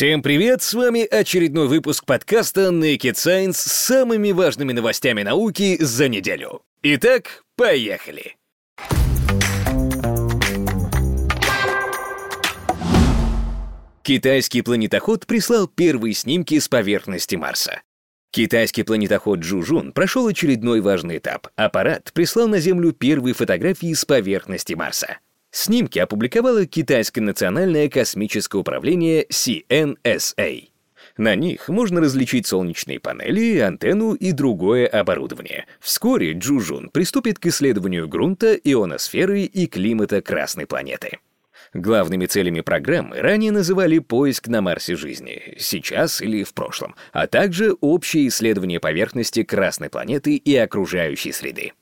Всем привет, с вами очередной выпуск подкаста Naked Science с самыми важными новостями науки за неделю. Итак, поехали! Китайский планетоход прислал первые снимки с поверхности Марса. Китайский планетоход Джужун прошел очередной важный этап. Аппарат прислал на Землю первые фотографии с поверхности Марса. Снимки опубликовало Китайское национальное космическое управление CNSA. На них можно различить солнечные панели, антенну и другое оборудование. Вскоре Джужун приступит к исследованию грунта, ионосферы и климата Красной планеты. Главными целями программы ранее называли поиск на Марсе жизни, сейчас или в прошлом, а также общее исследование поверхности Красной планеты и окружающей среды.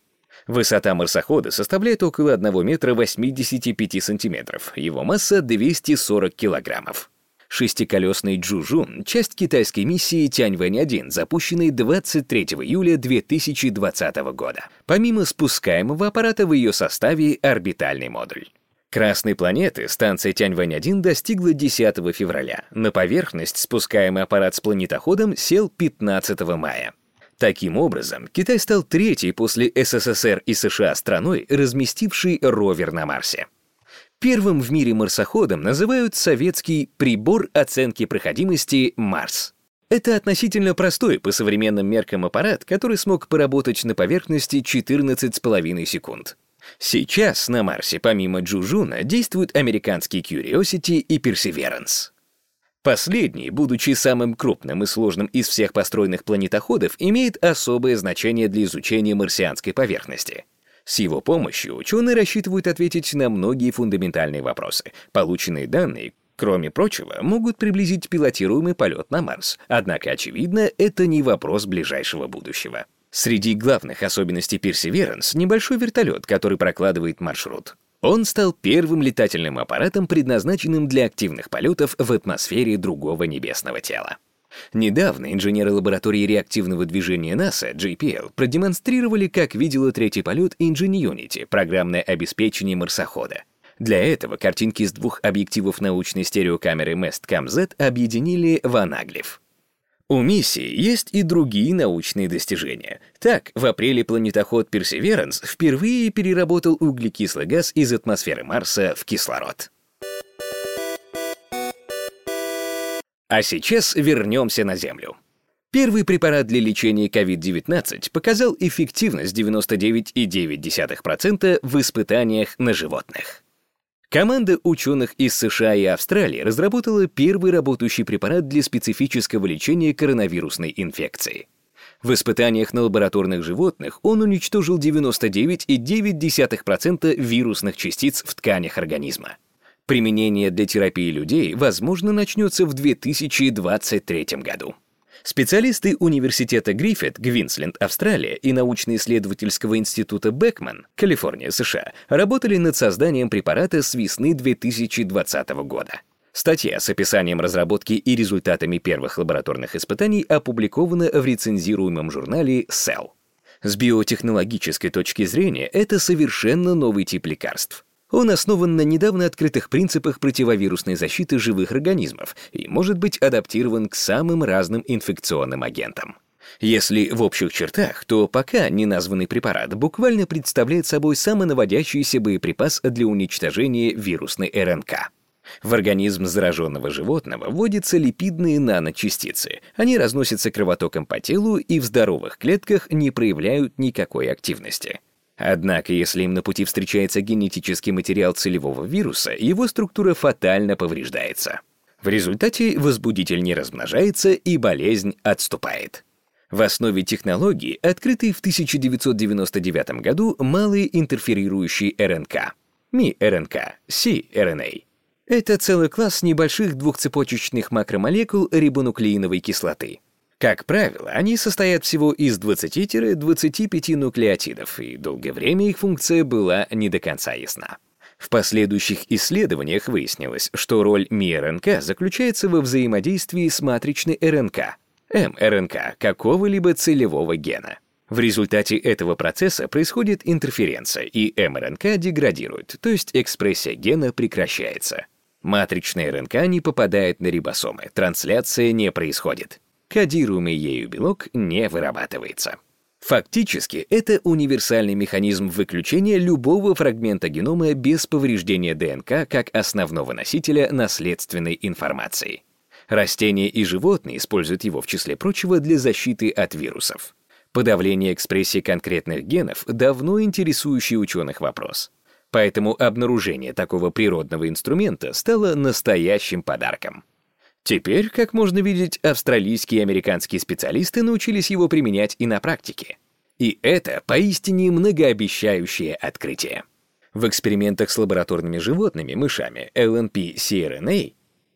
Высота марсохода составляет около 1 метра 85 сантиметров, его масса 240 килограммов. Шестиколесный Джужун — часть китайской миссии Тяньвэнь-1, запущенной 23 июля 2020 года. Помимо спускаемого аппарата в ее составе орбитальный модуль. Красной планеты станция Тяньвэнь-1 достигла 10 февраля. На поверхность спускаемый аппарат с планетоходом сел 15 мая. Таким образом, Китай стал третьей после СССР и США страной, разместившей ровер на Марсе. Первым в мире марсоходом называют советский прибор оценки проходимости «Марс». Это относительно простой по современным меркам аппарат, который смог поработать на поверхности 14,5 секунд. Сейчас на Марсе помимо Джужуна действуют американские Curiosity и Perseverance. Последний, будучи самым крупным и сложным из всех построенных планетоходов, имеет особое значение для изучения марсианской поверхности. С его помощью ученые рассчитывают ответить на многие фундаментальные вопросы. Полученные данные, кроме прочего, могут приблизить пилотируемый полет на Марс. Однако, очевидно, это не вопрос ближайшего будущего. Среди главных особенностей Perseverance — небольшой вертолет, который прокладывает маршрут. Он стал первым летательным аппаратом, предназначенным для активных полетов в атмосфере другого небесного тела. Недавно инженеры лаборатории реактивного движения НАСА, JPL, продемонстрировали, как видела третий полет Ingenuity, программное обеспечение марсохода. Для этого картинки с двух объективов научной стереокамеры Mestcam Z объединили в анаглиф. У миссии есть и другие научные достижения. Так, в апреле планетоход Perseverance впервые переработал углекислый газ из атмосферы Марса в кислород. А сейчас вернемся на Землю. Первый препарат для лечения COVID-19 показал эффективность 99,9% в испытаниях на животных. Команда ученых из США и Австралии разработала первый работающий препарат для специфического лечения коронавирусной инфекции. В испытаниях на лабораторных животных он уничтожил 99,9% вирусных частиц в тканях организма. Применение для терапии людей, возможно, начнется в 2023 году. Специалисты университета Гриффит, Гвинсленд, Австралия и научно-исследовательского института Бекман, Калифорния, США, работали над созданием препарата с весны 2020 года. Статья с описанием разработки и результатами первых лабораторных испытаний опубликована в рецензируемом журнале Cell. С биотехнологической точки зрения это совершенно новый тип лекарств. Он основан на недавно открытых принципах противовирусной защиты живых организмов и может быть адаптирован к самым разным инфекционным агентам. Если в общих чертах, то пока неназванный препарат буквально представляет собой самонаводящийся боеприпас для уничтожения вирусной РНК. В организм зараженного животного вводятся липидные наночастицы. Они разносятся кровотоком по телу и в здоровых клетках не проявляют никакой активности. Однако, если им на пути встречается генетический материал целевого вируса, его структура фатально повреждается. В результате возбудитель не размножается и болезнь отступает. В основе технологии открытый в 1999 году малый интерферирующий РНК, МИ-РНК, cRNA. Это целый класс небольших двухцепочечных макромолекул рибонуклеиновой кислоты. Как правило, они состоят всего из 20-25 нуклеотидов, и долгое время их функция была не до конца ясна. В последующих исследованиях выяснилось, что роль МИРНК заключается во взаимодействии с матричной РНК, МРНК какого-либо целевого гена. В результате этого процесса происходит интерференция, и МРНК деградирует, то есть экспрессия гена прекращается. Матричная РНК не попадает на рибосомы, трансляция не происходит. Кодируемый ею белок не вырабатывается. Фактически, это универсальный механизм выключения любого фрагмента генома без повреждения ДНК как основного носителя наследственной информации. Растения и животные используют его, в числе прочего, для защиты от вирусов. Подавление экспрессии конкретных генов – давно интересующий ученых вопрос. Поэтому обнаружение такого природного инструмента стало настоящим подарком. Теперь, как можно видеть, австралийские и американские специалисты научились его применять и на практике. И это поистине многообещающее открытие. В экспериментах с лабораторными животными, мышами, LNP-CRNA,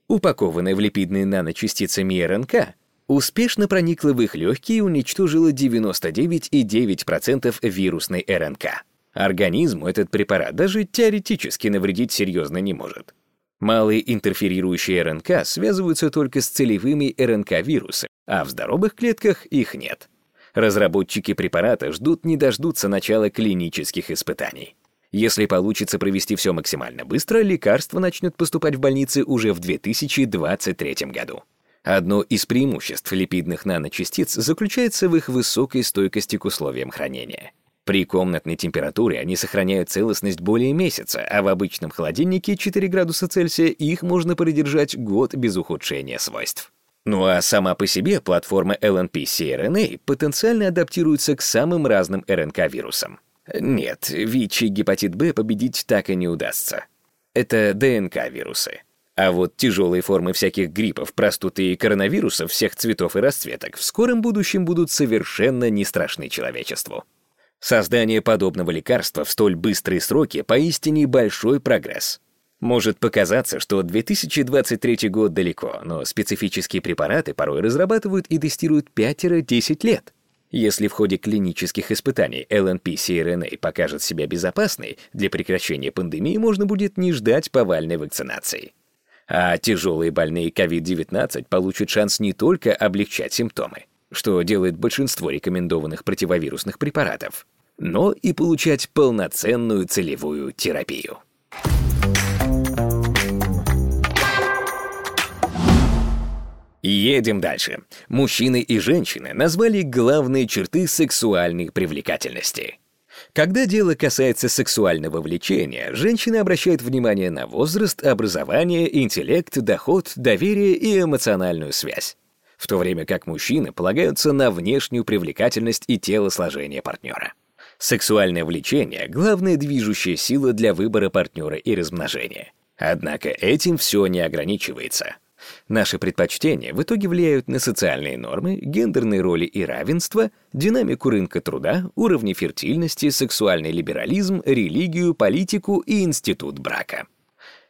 упакованная в липидные наночастицы РНК, успешно проникла в их легкие и уничтожила 99,9% вирусной РНК. Организму этот препарат даже теоретически навредить серьезно не может. Малые интерферирующие РНК связываются только с целевыми РНК-вирусами, а в здоровых клетках их нет. Разработчики препарата ждут не дождутся начала клинических испытаний. Если получится провести все максимально быстро, лекарство начнет поступать в больницы уже в 2023 году. Одно из преимуществ липидных наночастиц заключается в их высокой стойкости к условиям хранения. При комнатной температуре они сохраняют целостность более месяца, а в обычном холодильнике 4 градуса Цельсия их можно продержать год без ухудшения свойств. Ну а сама по себе платформа LNP-CRNA потенциально адаптируется к самым разным РНК-вирусам. Нет, ВИЧ и гепатит Б победить так и не удастся. Это ДНК-вирусы. А вот тяжелые формы всяких гриппов, простуды и коронавирусов всех цветов и расцветок в скором будущем будут совершенно не страшны человечеству. Создание подобного лекарства в столь быстрые сроки поистине большой прогресс. Может показаться, что 2023 год далеко, но специфические препараты порой разрабатывают и тестируют 5-10 лет. Если в ходе клинических испытаний LNP-CRNA покажет себя безопасной, для прекращения пандемии можно будет не ждать повальной вакцинации. А тяжелые больные COVID-19 получат шанс не только облегчать симптомы, что делает большинство рекомендованных противовирусных препаратов, но и получать полноценную целевую терапию. Едем дальше. Мужчины и женщины назвали главные черты сексуальной привлекательности. Когда дело касается сексуального влечения, женщины обращают внимание на возраст, образование, интеллект, доход, доверие и эмоциональную связь в то время как мужчины полагаются на внешнюю привлекательность и телосложение партнера. Сексуальное влечение — главная движущая сила для выбора партнера и размножения. Однако этим все не ограничивается. Наши предпочтения в итоге влияют на социальные нормы, гендерные роли и равенство, динамику рынка труда, уровни фертильности, сексуальный либерализм, религию, политику и институт брака.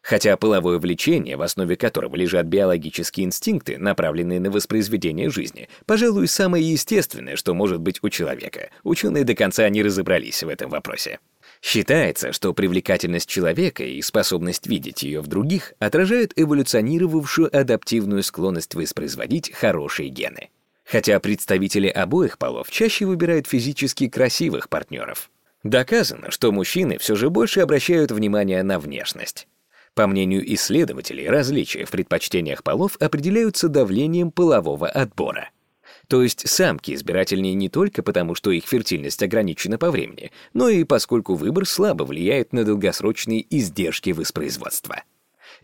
Хотя половое влечение, в основе которого лежат биологические инстинкты, направленные на воспроизведение жизни, пожалуй, самое естественное, что может быть у человека. Ученые до конца не разобрались в этом вопросе. Считается, что привлекательность человека и способность видеть ее в других отражают эволюционировавшую адаптивную склонность воспроизводить хорошие гены. Хотя представители обоих полов чаще выбирают физически красивых партнеров. Доказано, что мужчины все же больше обращают внимание на внешность. По мнению исследователей, различия в предпочтениях полов определяются давлением полового отбора. То есть самки избирательнее не только потому, что их фертильность ограничена по времени, но и поскольку выбор слабо влияет на долгосрочные издержки воспроизводства.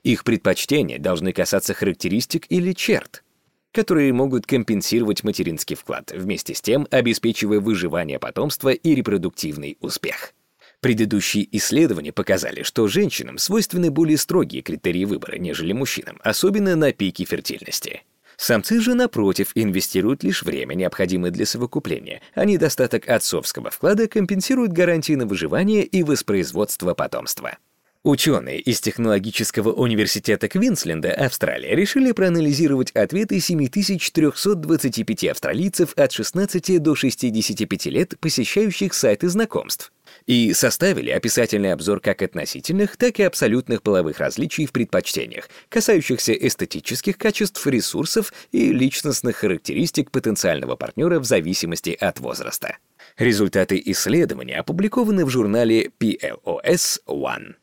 Их предпочтения должны касаться характеристик или черт, которые могут компенсировать материнский вклад, вместе с тем обеспечивая выживание потомства и репродуктивный успех. Предыдущие исследования показали, что женщинам свойственны более строгие критерии выбора, нежели мужчинам, особенно на пике фертильности. Самцы же, напротив, инвестируют лишь время, необходимое для совокупления, а недостаток отцовского вклада компенсирует гарантии на выживание и воспроизводство потомства. Ученые из Технологического университета Квинсленда, Австралия, решили проанализировать ответы 7325 австралийцев от 16 до 65 лет, посещающих сайты знакомств и составили описательный обзор как относительных, так и абсолютных половых различий в предпочтениях, касающихся эстетических качеств, ресурсов и личностных характеристик потенциального партнера в зависимости от возраста. Результаты исследования опубликованы в журнале PLOS One.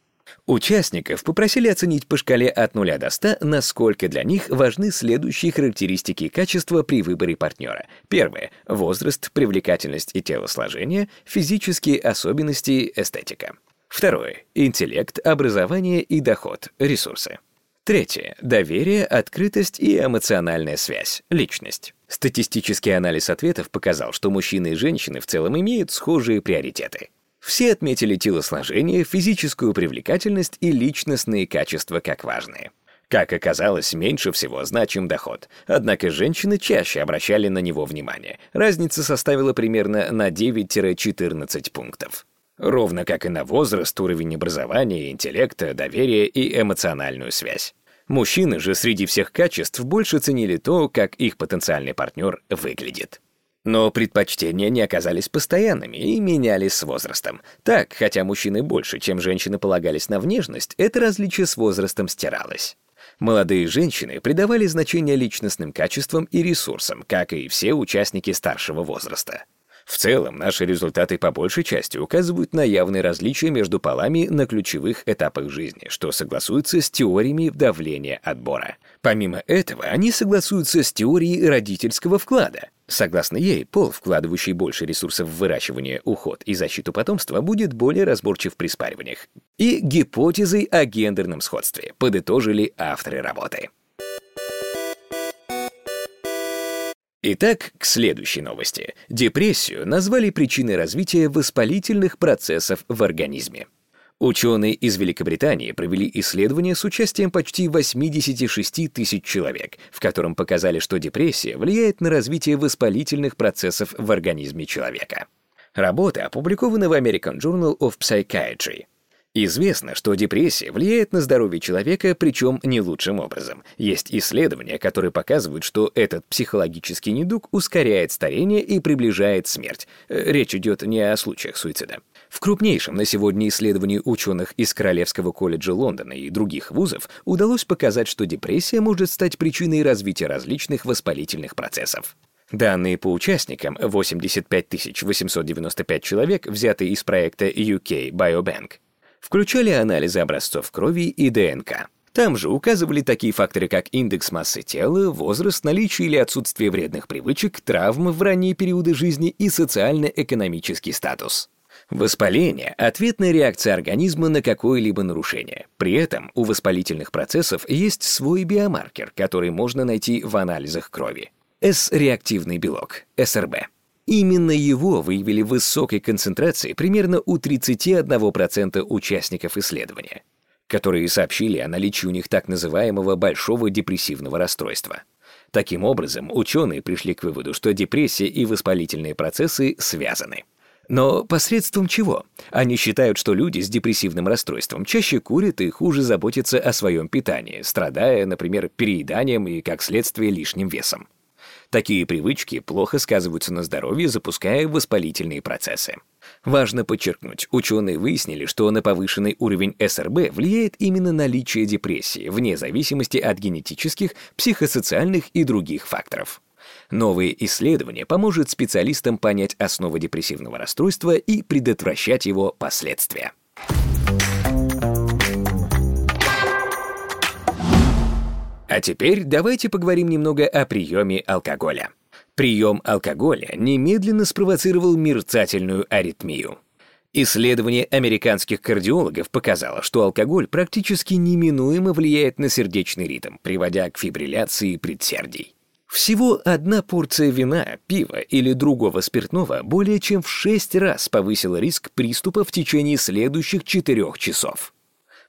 Участников попросили оценить по шкале от 0 до 100, насколько для них важны следующие характеристики качества при выборе партнера. Первое — возраст, привлекательность и телосложение, физические особенности, эстетика. Второе — интеллект, образование и доход, ресурсы. Третье — доверие, открытость и эмоциональная связь, личность. Статистический анализ ответов показал, что мужчины и женщины в целом имеют схожие приоритеты. Все отметили телосложение, физическую привлекательность и личностные качества как важные. Как оказалось, меньше всего значим доход. Однако женщины чаще обращали на него внимание. Разница составила примерно на 9-14 пунктов. Ровно как и на возраст, уровень образования, интеллекта, доверия и эмоциональную связь. Мужчины же среди всех качеств больше ценили то, как их потенциальный партнер выглядит. Но предпочтения не оказались постоянными и менялись с возрастом. Так, хотя мужчины больше, чем женщины полагались на внешность, это различие с возрастом стиралось. Молодые женщины придавали значение личностным качествам и ресурсам, как и все участники старшего возраста. В целом, наши результаты по большей части указывают на явные различия между полами на ключевых этапах жизни, что согласуется с теориями давления отбора. Помимо этого, они согласуются с теорией родительского вклада. Согласно ей, пол, вкладывающий больше ресурсов в выращивание, уход и защиту потомства, будет более разборчив при спариваниях. И гипотезой о гендерном сходстве подытожили авторы работы. Итак, к следующей новости. Депрессию назвали причиной развития воспалительных процессов в организме. Ученые из Великобритании провели исследование с участием почти 86 тысяч человек, в котором показали, что депрессия влияет на развитие воспалительных процессов в организме человека. Работа опубликована в American Journal of Psychiatry. Известно, что депрессия влияет на здоровье человека, причем не лучшим образом. Есть исследования, которые показывают, что этот психологический недуг ускоряет старение и приближает смерть. Э, речь идет не о случаях суицида. В крупнейшем на сегодня исследовании ученых из Королевского колледжа Лондона и других вузов удалось показать, что депрессия может стать причиной развития различных воспалительных процессов. Данные по участникам 85 895 человек, взятые из проекта UK Biobank, включали анализы образцов крови и ДНК. Там же указывали такие факторы, как индекс массы тела, возраст, наличие или отсутствие вредных привычек, травмы в ранние периоды жизни и социально-экономический статус. Воспаление – ответная реакция организма на какое-либо нарушение. При этом у воспалительных процессов есть свой биомаркер, который можно найти в анализах крови. С-реактивный белок, СРБ. Именно его выявили в высокой концентрации примерно у 31% участников исследования, которые сообщили о наличии у них так называемого большого депрессивного расстройства. Таким образом, ученые пришли к выводу, что депрессия и воспалительные процессы связаны. Но посредством чего? Они считают, что люди с депрессивным расстройством чаще курят и хуже заботятся о своем питании, страдая, например, перееданием и, как следствие, лишним весом. Такие привычки плохо сказываются на здоровье, запуская воспалительные процессы. Важно подчеркнуть, ученые выяснили, что на повышенный уровень СРБ влияет именно наличие депрессии, вне зависимости от генетических, психосоциальных и других факторов. Новые исследования поможет специалистам понять основы депрессивного расстройства и предотвращать его последствия. А теперь давайте поговорим немного о приеме алкоголя. Прием алкоголя немедленно спровоцировал мерцательную аритмию. Исследование американских кардиологов показало, что алкоголь практически неминуемо влияет на сердечный ритм, приводя к фибрилляции предсердий. Всего одна порция вина, пива или другого спиртного более чем в 6 раз повысила риск приступа в течение следующих 4 часов.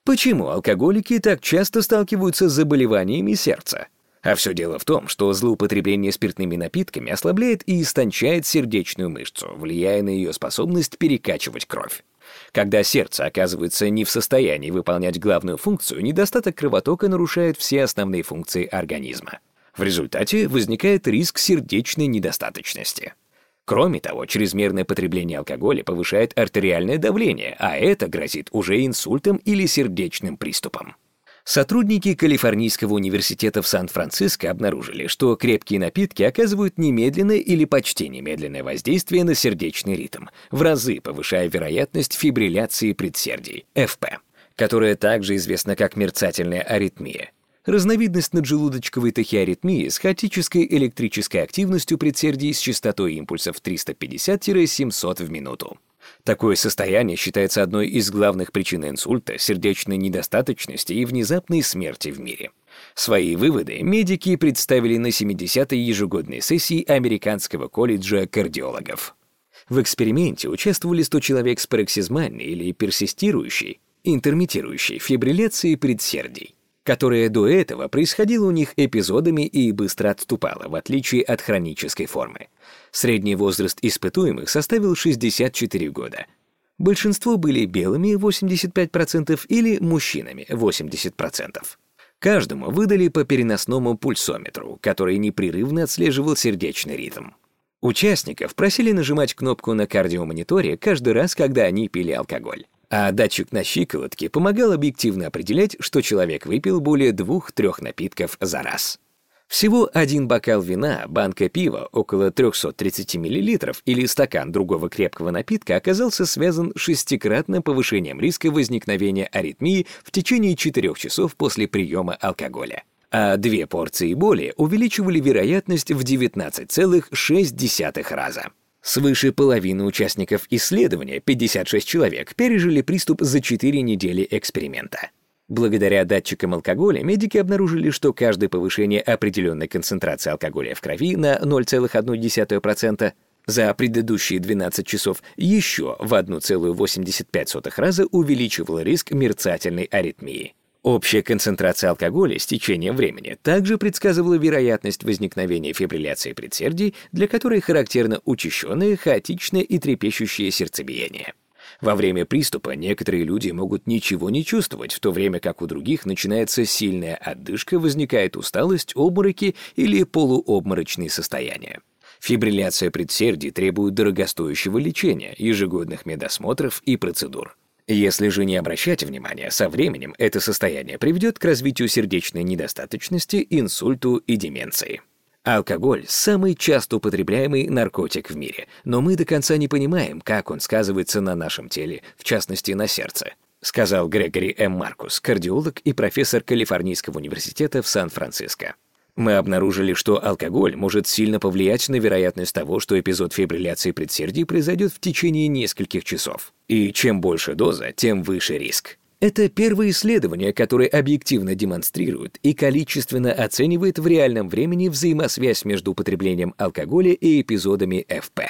Почему алкоголики так часто сталкиваются с заболеваниями сердца? А все дело в том, что злоупотребление спиртными напитками ослабляет и истончает сердечную мышцу, влияя на ее способность перекачивать кровь. Когда сердце оказывается не в состоянии выполнять главную функцию, недостаток кровотока нарушает все основные функции организма. В результате возникает риск сердечной недостаточности. Кроме того, чрезмерное потребление алкоголя повышает артериальное давление, а это грозит уже инсультом или сердечным приступом. Сотрудники Калифорнийского университета в Сан-Франциско обнаружили, что крепкие напитки оказывают немедленное или почти немедленное воздействие на сердечный ритм, в разы повышая вероятность фибрилляции предсердий, ФП. которая также известна как мерцательная аритмия. Разновидность наджелудочковой тахиаритмии с хаотической электрической активностью предсердий с частотой импульсов 350-700 в минуту. Такое состояние считается одной из главных причин инсульта, сердечной недостаточности и внезапной смерти в мире. Свои выводы медики представили на 70-й ежегодной сессии Американского колледжа кардиологов. В эксперименте участвовали 100 человек с пароксизмальной или персистирующей, интермитирующей фибрилляцией предсердий, которая до этого происходила у них эпизодами и быстро отступала, в отличие от хронической формы. Средний возраст испытуемых составил 64 года. Большинство были белыми 85% или мужчинами 80%. Каждому выдали по переносному пульсометру, который непрерывно отслеживал сердечный ритм. Участников просили нажимать кнопку на кардиомониторе каждый раз, когда они пили алкоголь. А датчик на щиколотке помогал объективно определять, что человек выпил более двух-трех напитков за раз. Всего один бокал вина, банка пива, около 330 мл или стакан другого крепкого напитка оказался связан с шестикратным повышением риска возникновения аритмии в течение 4 часов после приема алкоголя. А две порции боли увеличивали вероятность в 19,6 раза. Свыше половины участников исследования, 56 человек, пережили приступ за 4 недели эксперимента. Благодаря датчикам алкоголя медики обнаружили, что каждое повышение определенной концентрации алкоголя в крови на 0,1% за предыдущие 12 часов еще в 1,85 раза увеличивало риск мерцательной аритмии. Общая концентрация алкоголя с течением времени также предсказывала вероятность возникновения фибрилляции предсердий, для которой характерно учащенное, хаотичное и трепещущее сердцебиение. Во время приступа некоторые люди могут ничего не чувствовать, в то время как у других начинается сильная отдышка, возникает усталость, обмороки или полуобморочные состояния. Фибрилляция предсердий требует дорогостоящего лечения, ежегодных медосмотров и процедур. Если же не обращать внимания, со временем это состояние приведет к развитию сердечной недостаточности, инсульту и деменции. Алкоголь – самый часто употребляемый наркотик в мире, но мы до конца не понимаем, как он сказывается на нашем теле, в частности, на сердце, сказал Грегори М. Маркус, кардиолог и профессор Калифорнийского университета в Сан-Франциско. Мы обнаружили, что алкоголь может сильно повлиять на вероятность того, что эпизод фибрилляции предсердий произойдет в течение нескольких часов. И чем больше доза, тем выше риск. Это первое исследование, которое объективно демонстрирует и количественно оценивает в реальном времени взаимосвязь между употреблением алкоголя и эпизодами ФП.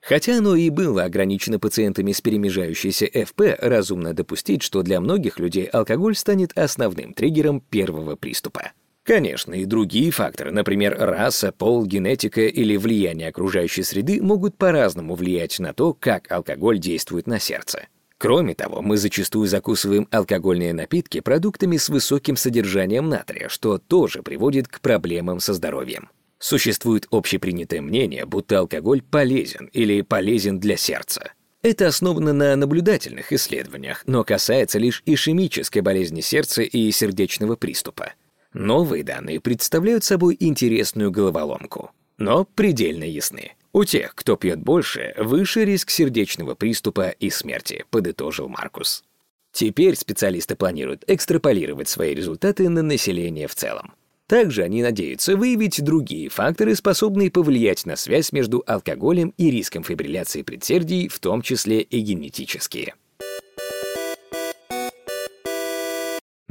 Хотя оно и было ограничено пациентами с перемежающейся ФП, разумно допустить, что для многих людей алкоголь станет основным триггером первого приступа. Конечно, и другие факторы, например, раса, пол, генетика или влияние окружающей среды могут по-разному влиять на то, как алкоголь действует на сердце. Кроме того, мы зачастую закусываем алкогольные напитки продуктами с высоким содержанием натрия, что тоже приводит к проблемам со здоровьем. Существует общепринятое мнение, будто алкоголь полезен или полезен для сердца. Это основано на наблюдательных исследованиях, но касается лишь ишемической болезни сердца и сердечного приступа. Новые данные представляют собой интересную головоломку, но предельно ясны. У тех, кто пьет больше, выше риск сердечного приступа и смерти, подытожил Маркус. Теперь специалисты планируют экстраполировать свои результаты на население в целом. Также они надеются выявить другие факторы, способные повлиять на связь между алкоголем и риском фибрилляции предсердий, в том числе и генетические.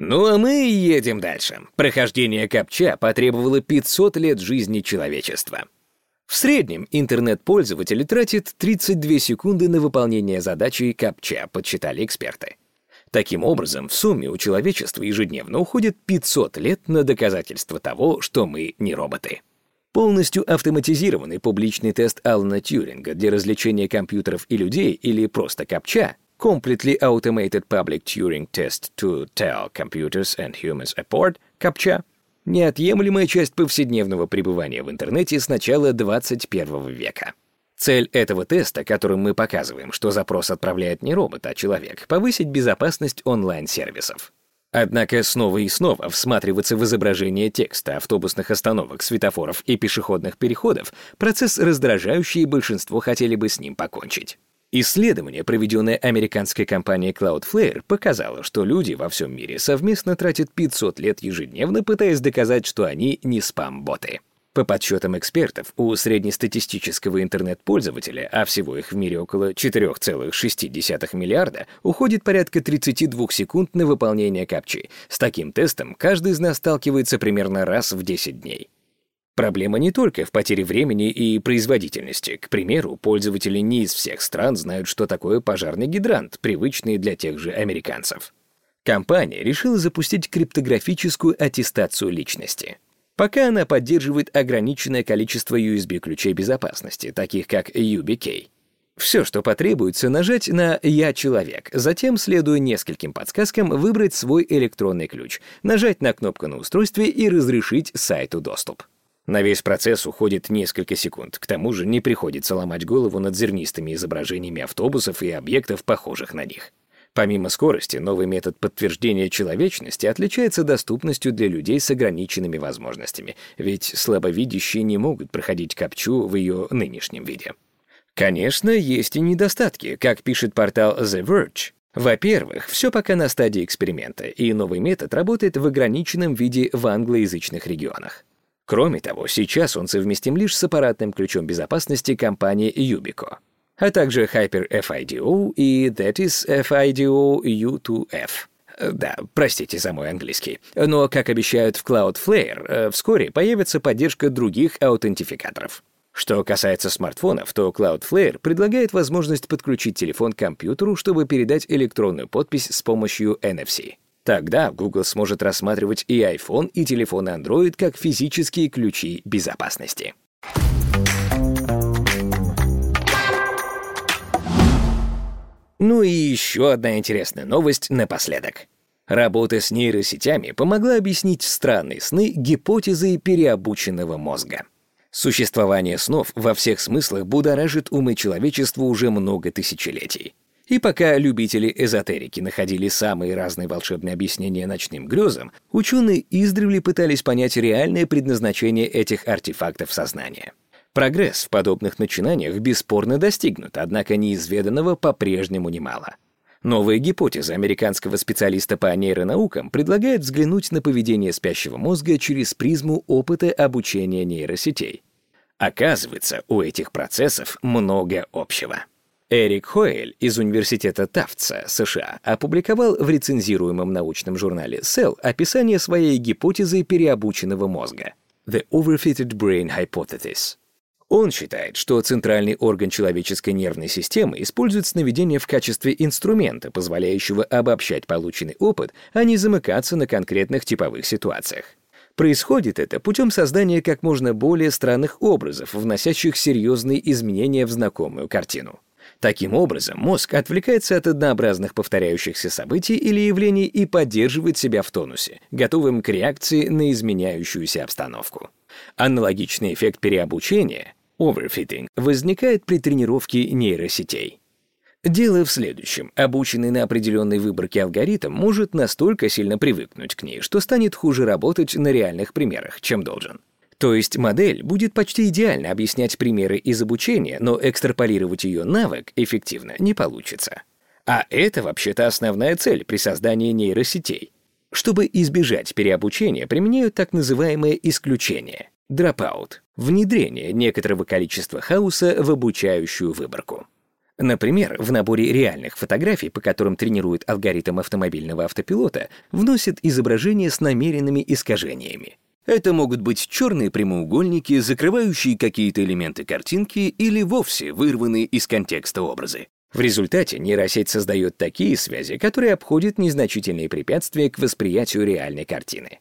Ну а мы едем дальше. Прохождение капча потребовало 500 лет жизни человечества. В среднем интернет-пользователь тратит 32 секунды на выполнение задачи капча, подсчитали эксперты. Таким образом, в сумме у человечества ежедневно уходит 500 лет на доказательство того, что мы не роботы. Полностью автоматизированный публичный тест Алана Тьюринга для развлечения компьютеров и людей или просто капча Completely Automated Public Turing Test to Tell Computers and Humans Apart, CAPTCHA, неотъемлемая часть повседневного пребывания в интернете с начала 21 века. Цель этого теста, которым мы показываем, что запрос отправляет не робот, а человек, повысить безопасность онлайн-сервисов. Однако снова и снова всматриваться в изображение текста, автобусных остановок, светофоров и пешеходных переходов — процесс раздражающий, и большинство хотели бы с ним покончить. Исследование, проведенное американской компанией Cloudflare, показало, что люди во всем мире совместно тратят 500 лет ежедневно, пытаясь доказать, что они не спам-боты. По подсчетам экспертов, у среднестатистического интернет-пользователя, а всего их в мире около 4,6 миллиарда, уходит порядка 32 секунд на выполнение капчи. С таким тестом каждый из нас сталкивается примерно раз в 10 дней. Проблема не только в потере времени и производительности. К примеру, пользователи не из всех стран знают, что такое пожарный гидрант, привычный для тех же американцев. Компания решила запустить криптографическую аттестацию личности. Пока она поддерживает ограниченное количество USB-ключей безопасности, таких как YubiKey. Все, что потребуется, нажать на «Я человек», затем, следуя нескольким подсказкам, выбрать свой электронный ключ, нажать на кнопку на устройстве и разрешить сайту доступ. На весь процесс уходит несколько секунд. К тому же не приходится ломать голову над зернистыми изображениями автобусов и объектов, похожих на них. Помимо скорости, новый метод подтверждения человечности отличается доступностью для людей с ограниченными возможностями, ведь слабовидящие не могут проходить капчу в ее нынешнем виде. Конечно, есть и недостатки, как пишет портал The Verge. Во-первых, все пока на стадии эксперимента, и новый метод работает в ограниченном виде в англоязычных регионах. Кроме того, сейчас он совместим лишь с аппаратным ключом безопасности компании Yubico, а также Hyper-FIDO и That is FIDO U2F. Да, простите за мой английский. Но, как обещают в Cloudflare, э, вскоре появится поддержка других аутентификаторов. Что касается смартфонов, то Cloudflare предлагает возможность подключить телефон к компьютеру, чтобы передать электронную подпись с помощью NFC. Тогда Google сможет рассматривать и iPhone, и телефоны Android как физические ключи безопасности. Ну и еще одна интересная новость напоследок. Работа с нейросетями помогла объяснить странные сны гипотезы переобученного мозга. Существование снов во всех смыслах будоражит умы человечества уже много тысячелетий. И пока любители эзотерики находили самые разные волшебные объяснения ночным грезам, ученые издревле пытались понять реальное предназначение этих артефактов сознания. Прогресс в подобных начинаниях бесспорно достигнут, однако неизведанного по-прежнему немало. Новая гипотеза американского специалиста по нейронаукам предлагает взглянуть на поведение спящего мозга через призму опыта обучения нейросетей. Оказывается, у этих процессов много общего. Эрик Хоэль из Университета Тафтса, США, опубликовал в рецензируемом научном журнале Cell описание своей гипотезы переобученного мозга «The Overfitted Brain Hypothesis». Он считает, что центральный орган человеческой нервной системы использует сновидение в качестве инструмента, позволяющего обобщать полученный опыт, а не замыкаться на конкретных типовых ситуациях. Происходит это путем создания как можно более странных образов, вносящих серьезные изменения в знакомую картину. Таким образом, мозг отвлекается от однообразных повторяющихся событий или явлений и поддерживает себя в тонусе, готовым к реакции на изменяющуюся обстановку. Аналогичный эффект переобучения — overfitting — возникает при тренировке нейросетей. Дело в следующем. Обученный на определенной выборке алгоритм может настолько сильно привыкнуть к ней, что станет хуже работать на реальных примерах, чем должен. То есть модель будет почти идеально объяснять примеры из обучения, но экстраполировать ее навык эффективно не получится. А это вообще-то основная цель при создании нейросетей. Чтобы избежать переобучения, применяют так называемое исключение — dropout — внедрение некоторого количества хаоса в обучающую выборку. Например, в наборе реальных фотографий, по которым тренирует алгоритм автомобильного автопилота, вносят изображения с намеренными искажениями. Это могут быть черные прямоугольники, закрывающие какие-то элементы картинки или вовсе вырванные из контекста образы. В результате нейросеть создает такие связи, которые обходят незначительные препятствия к восприятию реальной картины.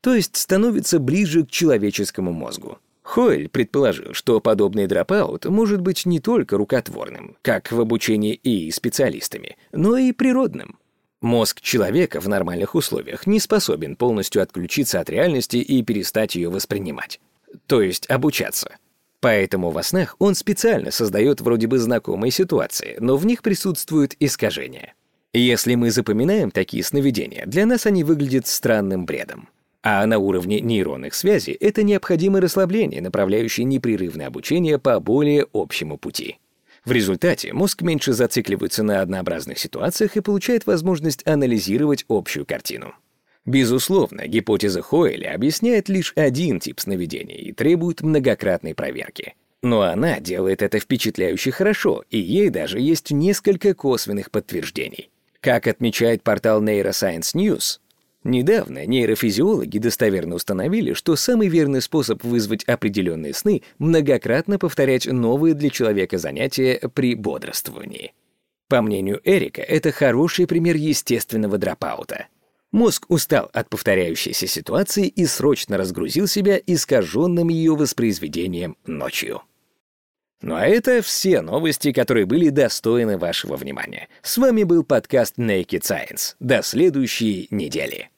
То есть становится ближе к человеческому мозгу. Хойль предположил, что подобный дропаут может быть не только рукотворным, как в обучении и специалистами, но и природным. Мозг человека в нормальных условиях не способен полностью отключиться от реальности и перестать ее воспринимать. То есть обучаться. Поэтому во снах он специально создает вроде бы знакомые ситуации, но в них присутствуют искажения. Если мы запоминаем такие сновидения, для нас они выглядят странным бредом. А на уровне нейронных связей это необходимое расслабление, направляющее непрерывное обучение по более общему пути. В результате мозг меньше зацикливается на однообразных ситуациях и получает возможность анализировать общую картину. Безусловно, гипотеза Хойля объясняет лишь один тип сновидений и требует многократной проверки. Но она делает это впечатляюще хорошо, и ей даже есть несколько косвенных подтверждений. Как отмечает портал Neuroscience News, Недавно нейрофизиологи достоверно установили, что самый верный способ вызвать определенные сны — многократно повторять новые для человека занятия при бодрствовании. По мнению Эрика, это хороший пример естественного дропаута. Мозг устал от повторяющейся ситуации и срочно разгрузил себя искаженным ее воспроизведением ночью. Ну а это все новости, которые были достойны вашего внимания. С вами был подкаст Naked Science. До следующей недели.